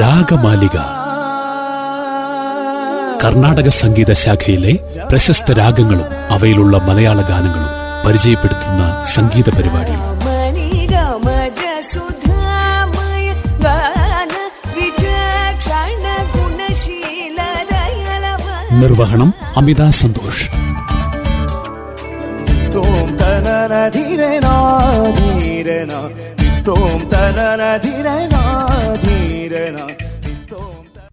രാഗമാലിക. കർണാടക സംഗീത ശാഖയിലെ പ്രശസ്ത രാഗങ്ങളും അവയിലുള്ള മലയാള ഗാനങ്ങളും പരിചയപ്പെടുത്തുന്ന സംഗീത പരിപാടി നിർവഹണം അമിത സന്തോഷ്. ധീരനാ ധീരനാ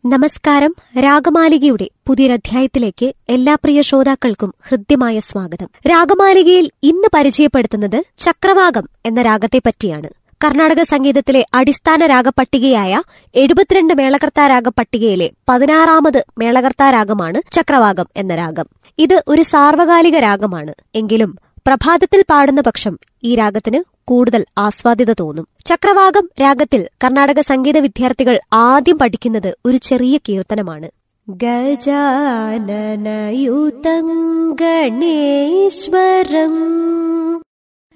നമസ്കാരം. രാഗമാലികയുടെ പുതിയൊരധ്യായത്തിലേക്ക് എല്ലാ പ്രിയ ശ്രോതാക്കൾക്കും ഹൃദ്യമായ സ്വാഗതം. രാഗമാലികയിൽ ഇന്ന് പരിചയപ്പെടുത്തുന്നത് ചക്രവാകം എന്ന രാഗത്തെ പറ്റിയാണ്. കർണാടക സംഗീതത്തിലെ അടിസ്ഥാന രാഗപട്ടികയായ എഴുപത്തിരണ്ട് മേളകർത്താ പട്ടികയിലെ പതിനാറാമത് മേളകർത്താ രാഗമാണ് ചക്രവാകം എന്ന രാഗം. ഇത് ഒരു സാർവകാലിക രാഗമാണ്. എങ്കിലും പ്രഭാതത്തിൽ പാടുന്ന പക്ഷം ഈ രാഗത്തിന് കൂടുതൽ ആസ്വാദ്യത തോന്നും. ചക്രവാകം രാഗത്തിൽ കർണാടക സംഗീത വിദ്യാർത്ഥികൾ ആദ്യം പഠിക്കുന്നത് ഒരു ചെറിയ കീർത്തനമാണ്. ഗജാനനയുതം ഗണേശ്വരം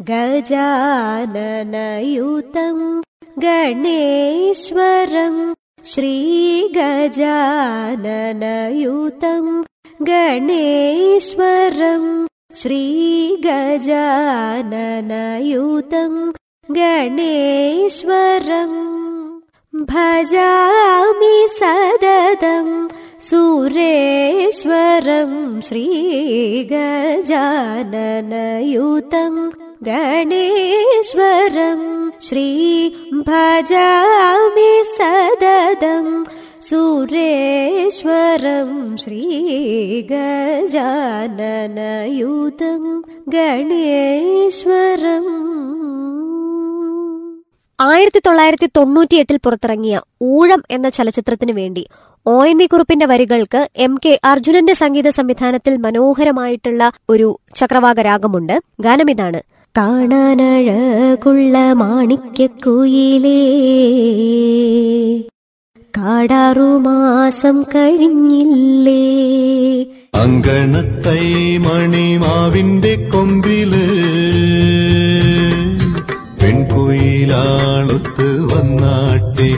ഗജാനനയുതം ഗണേശ്വരം ശ്രീഗജാനനയുതം ഗണേശ്വരം श्रीगजाननयुतं गणेश्वरम् भजामि सददं सुरेश्वरं श्री गजाननयुतं गणेश्वरं श्री भजामि सददम् സുരേശ്വരം ശ്രീഗജാനനയുതം ഗണേശ്വരം. ആയിരത്തി തൊള്ളായിരത്തി തൊണ്ണൂറ്റിയെട്ടിൽ പുറത്തിറങ്ങിയ ഊഴം എന്ന ചലച്ചിത്രത്തിനു വേണ്ടി ഒ എൻ വി കുറുപ്പിന്റെ വരികൾക്ക് എം കെ അർജുനന്റെ സംഗീത സംവിധാനത്തിൽ മനോഹരമായിട്ടുള്ള ഒരു ചക്രവാക രാഗമുണ്ട് ഗാനമിതാണ്. കാണാനഴകുള്ള മാണിക്യക്കുയിലേ. കാടാറുമാസം കഴിഞ്ഞില്ലേ? അങ്കണത്തൈ മണിമാവിന്റെ കൊമ്പിൽ പെൺകുയിലാളൊത്ത് വന്നാട്ടെ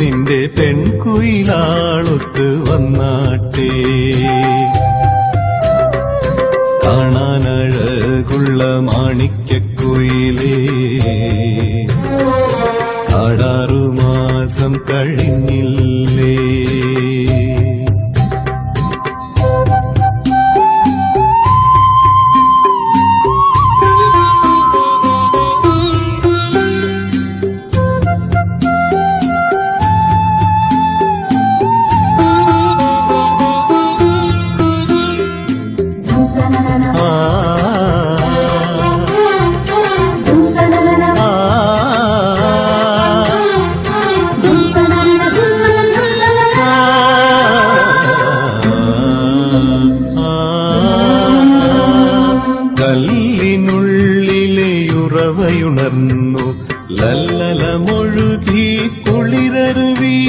നിന്റെ പെൺകുയിലാളൊത്ത് വന്നാട്ടെ. കാണാനഴകുള്ള കാടാറു കാടാറുമാസം കഴിഞ്ഞില്ലേ? കല്ലിനുള്ളിലെയുറവയുണർന്നു. ലല്ലലമൊഴുകി കുളിരരുവി.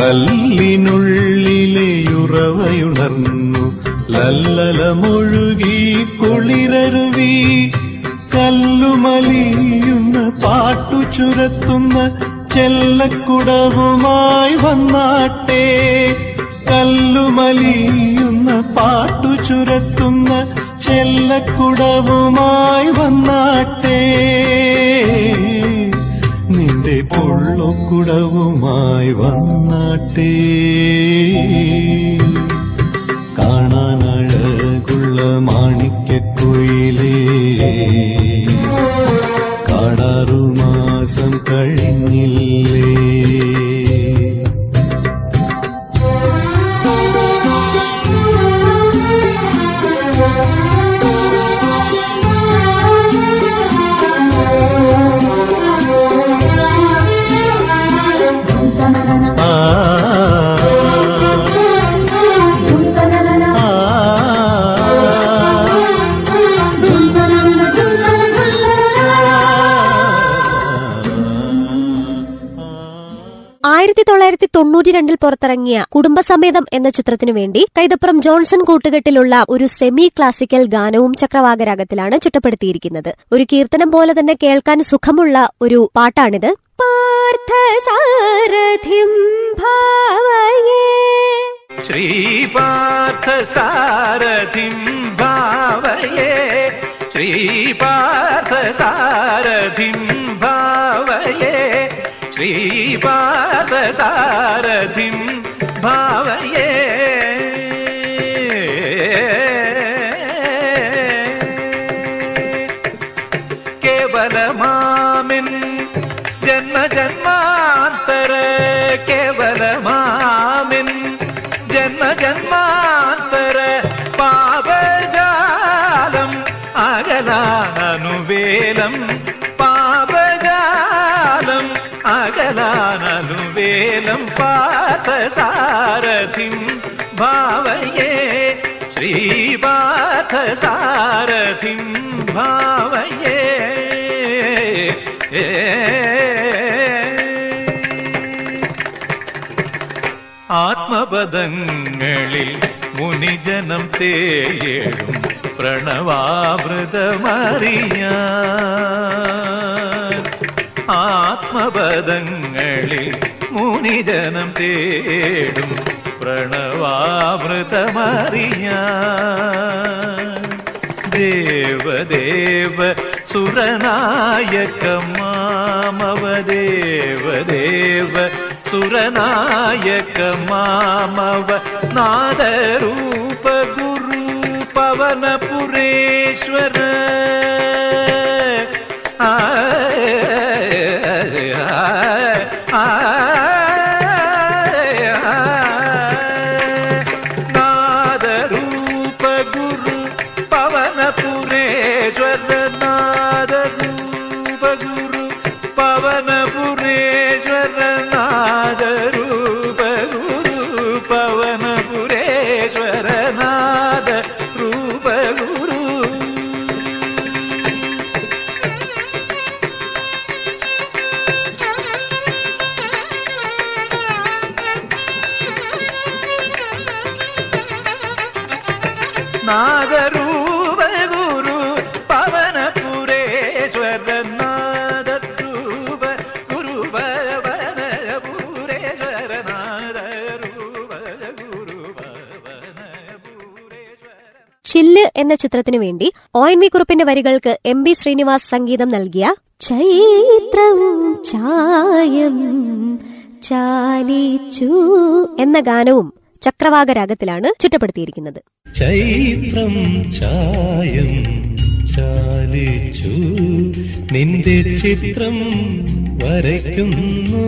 കല്ലിനുള്ളിലെയുറവയുണർന്നു. ലല്ലലമൊഴുകി കുളിരരുവി. കല്ലുമലിയുന്ന പാട്ടു ചുരത്തുന്ന ചെല്ലക്കുടവുമായി വന്നാട്ടെ. കല്ലുമലിയുന്ന പാട്ടു ചുരത്തുന്ന ചെല്ലക്കുടവുമായി വന്നാട്ടെ. നിന്റെ പൊള്ളുക്കുടവുമായി വന്നാട്ടെ. കാണാനഴകുള്ള തൊള്ളായിരത്തി തൊണ്ണൂറ്റി രണ്ടിൽ പുറത്തിറങ്ങിയ കുടുംബസമേതം എന്ന ചിത്രത്തിനു വേണ്ടി കൈതപ്പുറം ജോൺസൺ കൂട്ടുകെട്ടിലുള്ള ഒരു സെമി ക്ലാസിക്കൽ ഗാനവും ചക്രവാകരാഗത്തിലാണ് ചിട്ടപ്പെടുത്തിയിരിക്കുന്നത്. ഒരു കീർത്തനം പോലെ തന്നെ കേൾക്കാൻ സുഖമുള്ള ഒരു പാട്ടാണിത്. പാർത്ഥസാരഥിം ഭാവയേ. ശ്രീപാർത്ഥസാരഥിം ഭാവയേ. ശ്രീപാർത്ഥസാരഥിം ഭാവയേ. श्रीपादसारथिं भावय पार्थसारथिं भावये श्रीपार्थसारथिं भावये ஆத்மபதங்களில் முனிஜனம் தேழும் பிரணவாமிருதமறியா ஆத்மபதங்களில் മുനിജനം തേടും പ്രണവാമൃതമറിയ ദേവദേവ സുരനായക മാമവ ദേവദേവ സുരനായക മാമവ നാദരൂപ ഗുരു നാദരൂപ ഗുരു പവനപുരേശ്വര നാദരൂപ ഗുരു പവനപുരേശ്വര നാദരൂപ ഗുരു ചില്ല് എന്ന ചിത്രത്തിനു വേണ്ടി ഒ എൻ വി കുറുപ്പിന്റെ വരികൾക്ക് എം ബി ശ്രീനിവാസ് സംഗീതം നൽകിയ ചൈത്രം ചായം ചാലിച്ചു എന്ന ഗാനവും ചക്രവാകരാഗത്തിലാണ് ചിട്ടപ്പെടുത്തിയിരിക്കുന്നത് ചൈത്രം ചായം ചാലിച്ചു നിന്റെ ചിത്രം വരയ്ക്കുന്നു.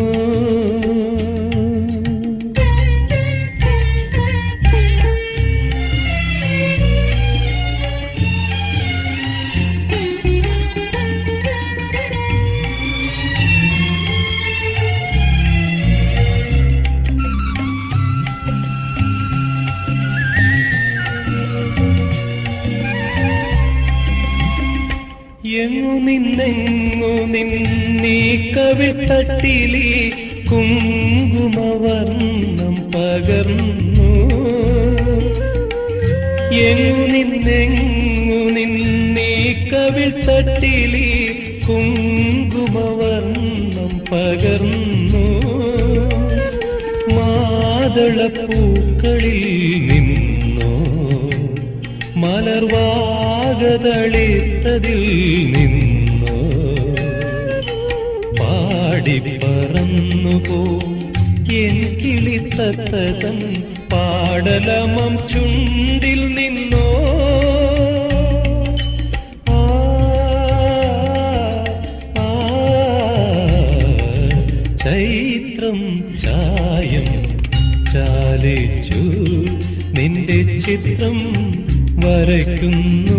പകർന്നു. മാതളപ്പൂക്കളിൽ നിന്നോ. മലർവാകതളിത്തതിൽ നിന്നോ. പാടിപ്പറന്നു പോ എൻ കിളിത്തത്തതം പാടലമം ചുണ്ടിൽ ചിത്രം വരയ്ക്കുന്നു.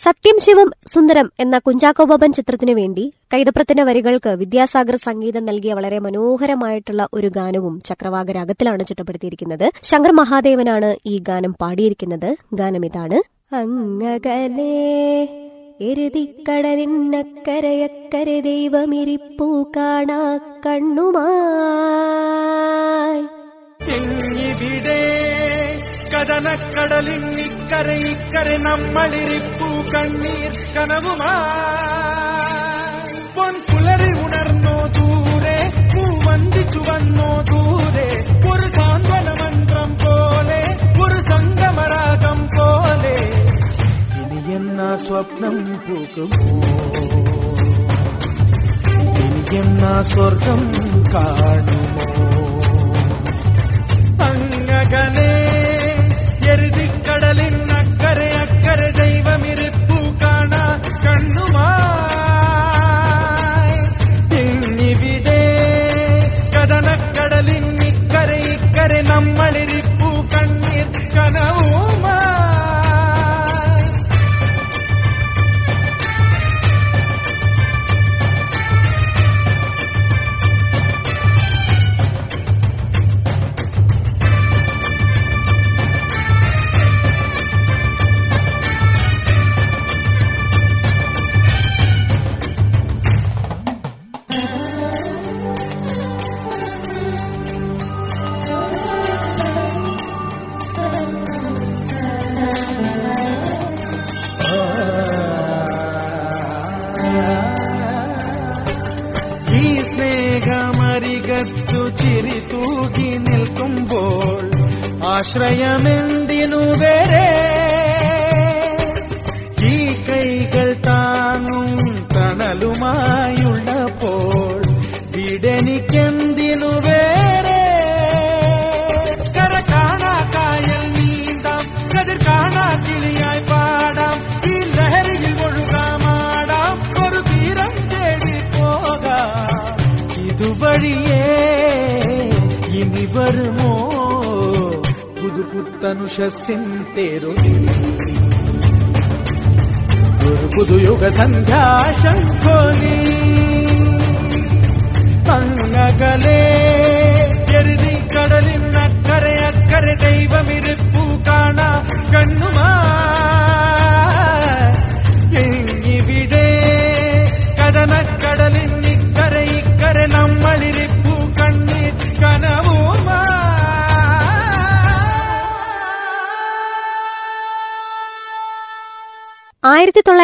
സത്യം ശിവം സുന്ദരം എന്ന കുഞ്ചാക്കോ ബോബൻ ചിത്രത്തിനു വേണ്ടി കൈതപ്രത്തിന്റെ വരികൾക്ക് വിദ്യാസാഗർ സംഗീതം നൽകിയ വളരെ മനോഹരമായിട്ടുള്ള ഒരു ഗാനവും ചക്രവാകരാഗത്തിലാണ് ചിട്ടപ്പെടുത്തിയിരിക്കുന്നത്. ശങ്കർ മഹാദേവനാണ് ഈ ഗാനം പാടിയിരിക്കുന്നത്. ഗാനം ഇതാണ് അങ്ങകലേ എരുതിക്കടലിന്നക്കരയക്കരെ ദൈവമിരിപ്പൂ കാണാ കണ്ണുമായി എങ്ങിവിടെ കടനക്കടലിൻ ഇക്കരെ ഇക്കരെ നമ്മളിരിപ്പു കണ്ണീർ കനവുമാ സ്വപ്നം പൂക്കുമോ ഇനി എന്ന സ്വർഗം കാണുമോ അങ്ങകലെ തൂകി നിൽക്കുമ്പോൾ ആശ്രയമെന്തിനു വരെ? ಧನುಷಸ್ಸಿಂತೆರುಳಿ ಗುರುಬುದು ಯುಗ ಸಂಧ್ಯಾ ಶಂಖೋ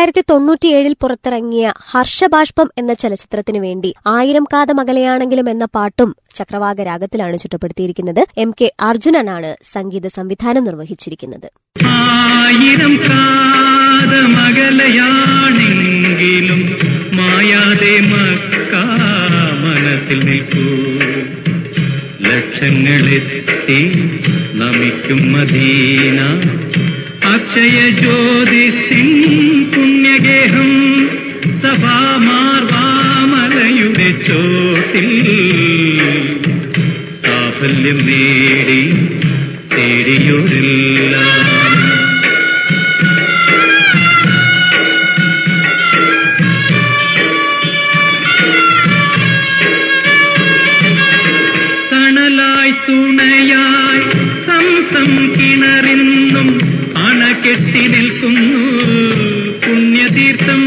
തൊള്ളായിരത്തി തൊണ്ണൂറ്റിയേഴിൽ പുറത്തിറങ്ങിയ ഹർഷബാഷ്പം എന്ന ചലച്ചിത്രത്തിനു വേണ്ടി ആയിരം കാതം അകലെയാണെങ്കിലും എന്ന പാട്ടും ചക്രവാക രാഗത്തിലാണ് ചിട്ടപ്പെടുത്തിയിരിക്കുന്നത് എം കെ അർജുനനാണ് സംഗീത സംവിധാനം നിർവഹിച്ചിരിക്കുന്നത്. നമിക്കും മദീന. അക്ഷയ ജ്യോതി പുണ്യഗേഹം സഭാമാർവാമലയുടെ ചോട്ടിൽ സാഫല്യം നേടി തേടിയൊരില്ല. തണലായി തുണയായി സംസം അണകെട്ടി നിൽക്കുന്നു. പുണ്യതീർത്ഥം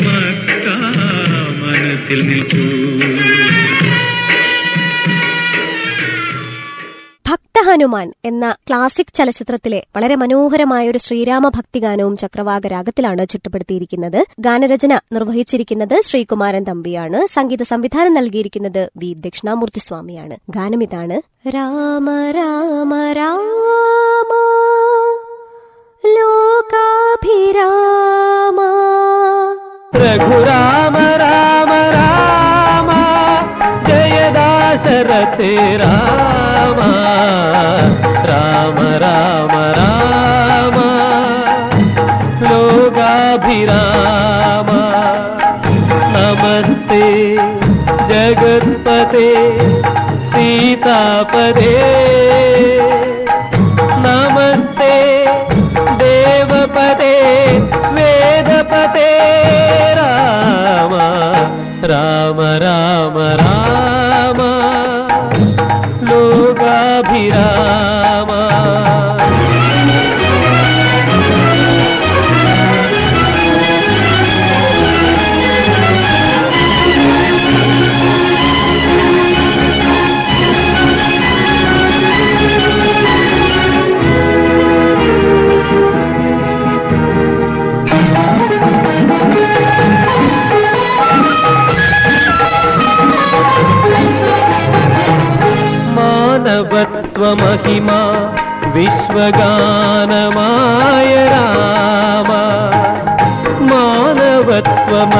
മക്ക മനസ്സിൽ നിൽക്കൂ. ഭക്തഹനുമാൻ എന്ന ക്ലാസിക് ചലച്ചിത്രത്തിലെ വളരെ മനോഹരമായ ഒരു ശ്രീരാമ ഭക്തിഗാനവും ചക്രവാക രാഗത്തിലാണ് ചിട്ടപ്പെടുത്തിയിരിക്കുന്നത്. ഗാനരചന നിർവഹിച്ചിരിക്കുന്നത് ശ്രീകുമാരൻ തമ്പിയാണ്. സംഗീത സംവിധാനം നൽകിയിരിക്കുന്നത് വി ദക്ഷിണാമൂർത്തി സ്വാമിയാണ്. ഗാനം ഇതാണ്. രാമ രാമ രാമ ലോകാഭിരാമ. रघुराम राम राम जय जयदास राम राम राम राम लोगाभिराम नमस्ते जगत्पते सीतापदे। राम राम।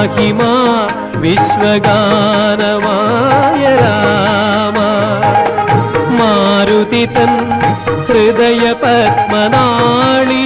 മാനവത്വമഹിമ വിശ്വഗാനമായ രാമ. മാരുതി തൻ ഹൃദയ പത്മനാളി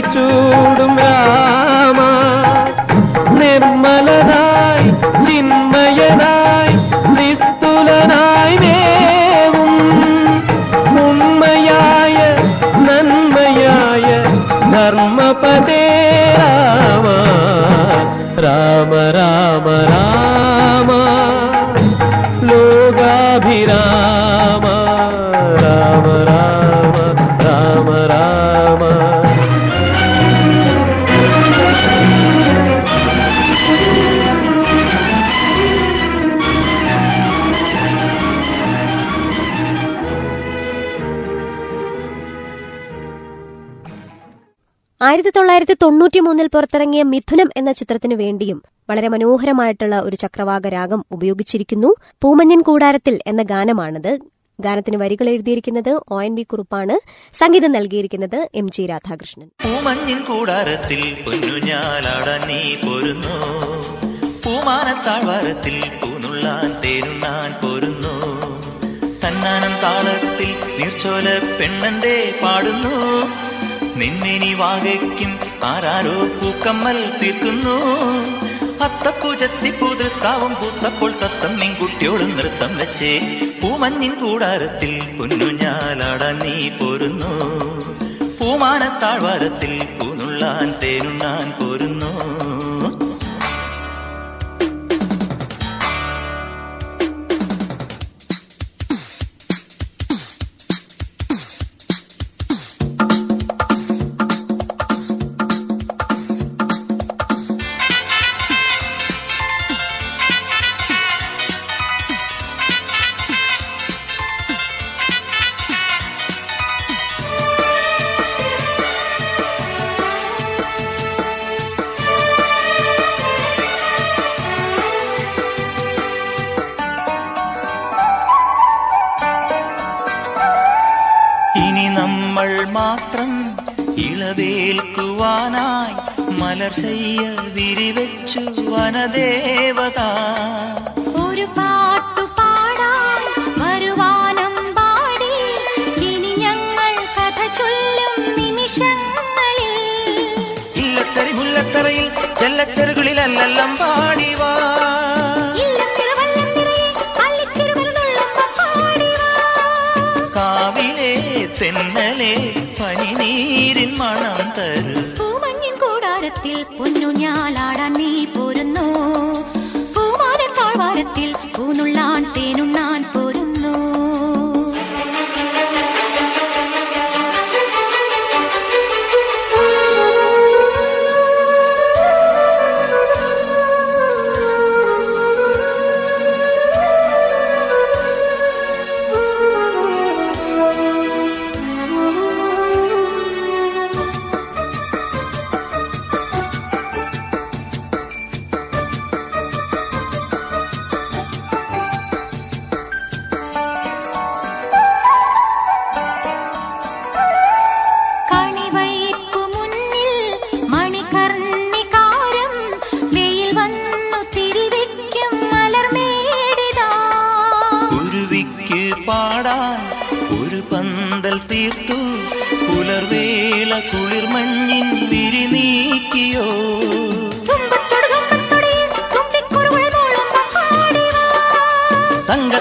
ആയിരത്തി തൊള്ളായിരത്തി തൊണ്ണൂറ്റി മൂന്നിൽ പുറത്തിറങ്ങിയ മിഥുനം എന്ന ചിത്രത്തിനു വേണ്ടിയും വളരെ മനോഹരമായിട്ടുള്ള ഒരു ചക്രവാക രാഗം ഉപയോഗിച്ചിരിക്കുന്നു. പൂമഞ്ഞൻ കൂടാരത്തിൽ എന്ന ഗാനമാണിത്. ഗാനത്തിന് വരികൾ എഴുതിയിരിക്കുന്നത് ഒ എൻ വി കുറുപ്പാണ്. സംഗീതം നൽകിയിരിക്കുന്നത് എം ജി രാധാകൃഷ്ണൻ. പൂമഞ്ഞിൻ കൂടാരത്തിൽ പൊന്നുഞ്ഞാലാടാൻ നീ പോരുന്നു. പൂമാനത്താഴ്വാരത്തിൽ പോരുന്നു. തന്നാനം താളത്തിൽ നീർച്ചോല പെണ്ണന്റെ പാടുന്നു. നിന്നിനി വാകയ്ക്കും ആരാരോ പൂക്കമ്മൽ തീർക്കുന്നു. അത്തപ്പൂജത്തി തൃക്കാവും പൂത്തപ്പോൾ തത്തം മീൻകുട്ടിയോട് നൃത്തം വെച്ചേ. പൂമഞ്ഞിൻ കൂടാരത്തിൽ പൊന്നുഞ്ഞാലാടാൻ നീ പോരുന്നു. പൂമാനത്താഴ്വാരത്തിൽ പൂനുള്ളാൻ തേനുണ്ണാൻ പോരുന്നു. ഇളവേൽക്കുവാനായി മലർശയ്യ വിരിവെച്ചു വനദേവത. ഒരു പാട്ടു പാടാൻ വരുവാനം പാടി. ഇനി ഞങ്ങൾ കഥ ചൊല്ലും നിമിഷങ്ങളിൽ. ഇല്ലത്തറി മുല്ലത്തറയിൽ ചെല്ലച്ചെറുകളിലല്ലെല്ലാം പാടിവാ. കാവിലെ തെന്നലെ പൊന്നുഞ്ഞാലാടാൻ നീ പോരുന്നു. പൂമാരൻ താഴ്വാരത്തിൽ പൂനുള്ളാൻ തേനുണ്ണാൻ പോരുന്നു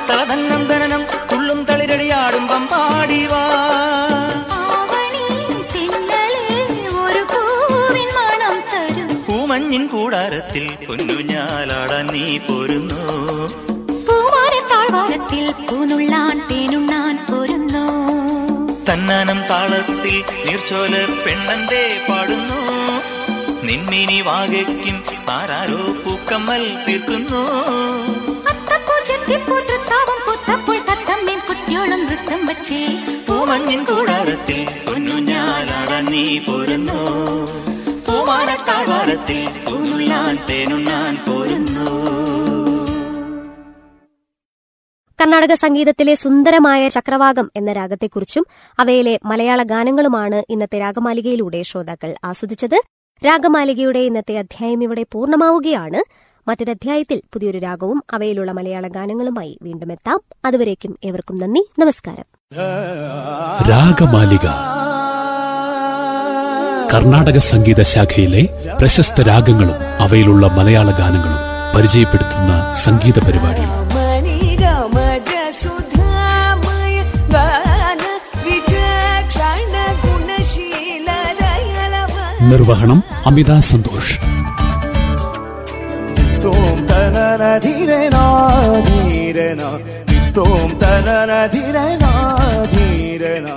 താതന്നം ധനനം തുള്ളും തളിരടിയാടും പമ്പാടിവാ പൂമഞ്ഞിൻ കൂടാരത്തിൽ പൊന്നുഞ്ഞാലാടാൻ നീ പോരുന്നു. താഴ്വാരത്തിൽ പൂനുള്ളാൻ തേനുണ്ണാൻ പോരുന്നു. തന്നാനം താളത്തിൽ നീർച്ചോല പെണ്ണന്റെ പാടുന്നു. നിന്മിനി വാകയ്ക്കും ആരാരോ പൂക്കമ്മൽ തീർക്കുന്നു. അത്തപ്പൂ ചെത്തിപ്പൂ വച്ചേ പൂമഞ്ഞിൻ കൂടാരത്തിൽ ഒന്നു ഞാലാടാൻ നീ പോരുന്നു. പൂമാനത്താഴ്വാരത്തിൽ ഞാൻ തേനു തേനുണ്ണാൻ പോരുന്നു. കർണാടക സംഗീതത്തിലെ സുന്ദരമായ ചക്രവാകം എന്ന രാഗത്തെക്കുറിച്ചും അവയിലെ മലയാള ഗാനങ്ങളുമാണ് ഇന്നത്തെ രാഗമാലികയിലൂടെ ശ്രോതാക്കൾ ആസ്വദിച്ചത്. രാഗമാലികയുടെ ഇന്നത്തെ അധ്യായം ഇവിടെ പൂർണമാവുകയാണ്. മറ്റൊരധ്യായത്തിൽ പുതിയൊരു രാഗവും അവയിലുള്ള മലയാള ഗാനങ്ങളുമായി വീണ്ടും എത്താം. അതുവരേക്കും ഏവർക്കും നന്ദി. നമസ്കാരം. രാഗമാലിക. കർണാടക സംഗീത ശാഖയിലെ പ്രശസ്ത രാഗങ്ങളും അവയിലുള്ള മലയാള ഗാനങ്ങളും പരിചയപ്പെടുത്തുന്ന സംഗീത പരിപാടി. നിർവഹണം അമിത സന്തോഷ്. तोम तरधि धीरना धीरना तोम तरधिरना धीरणा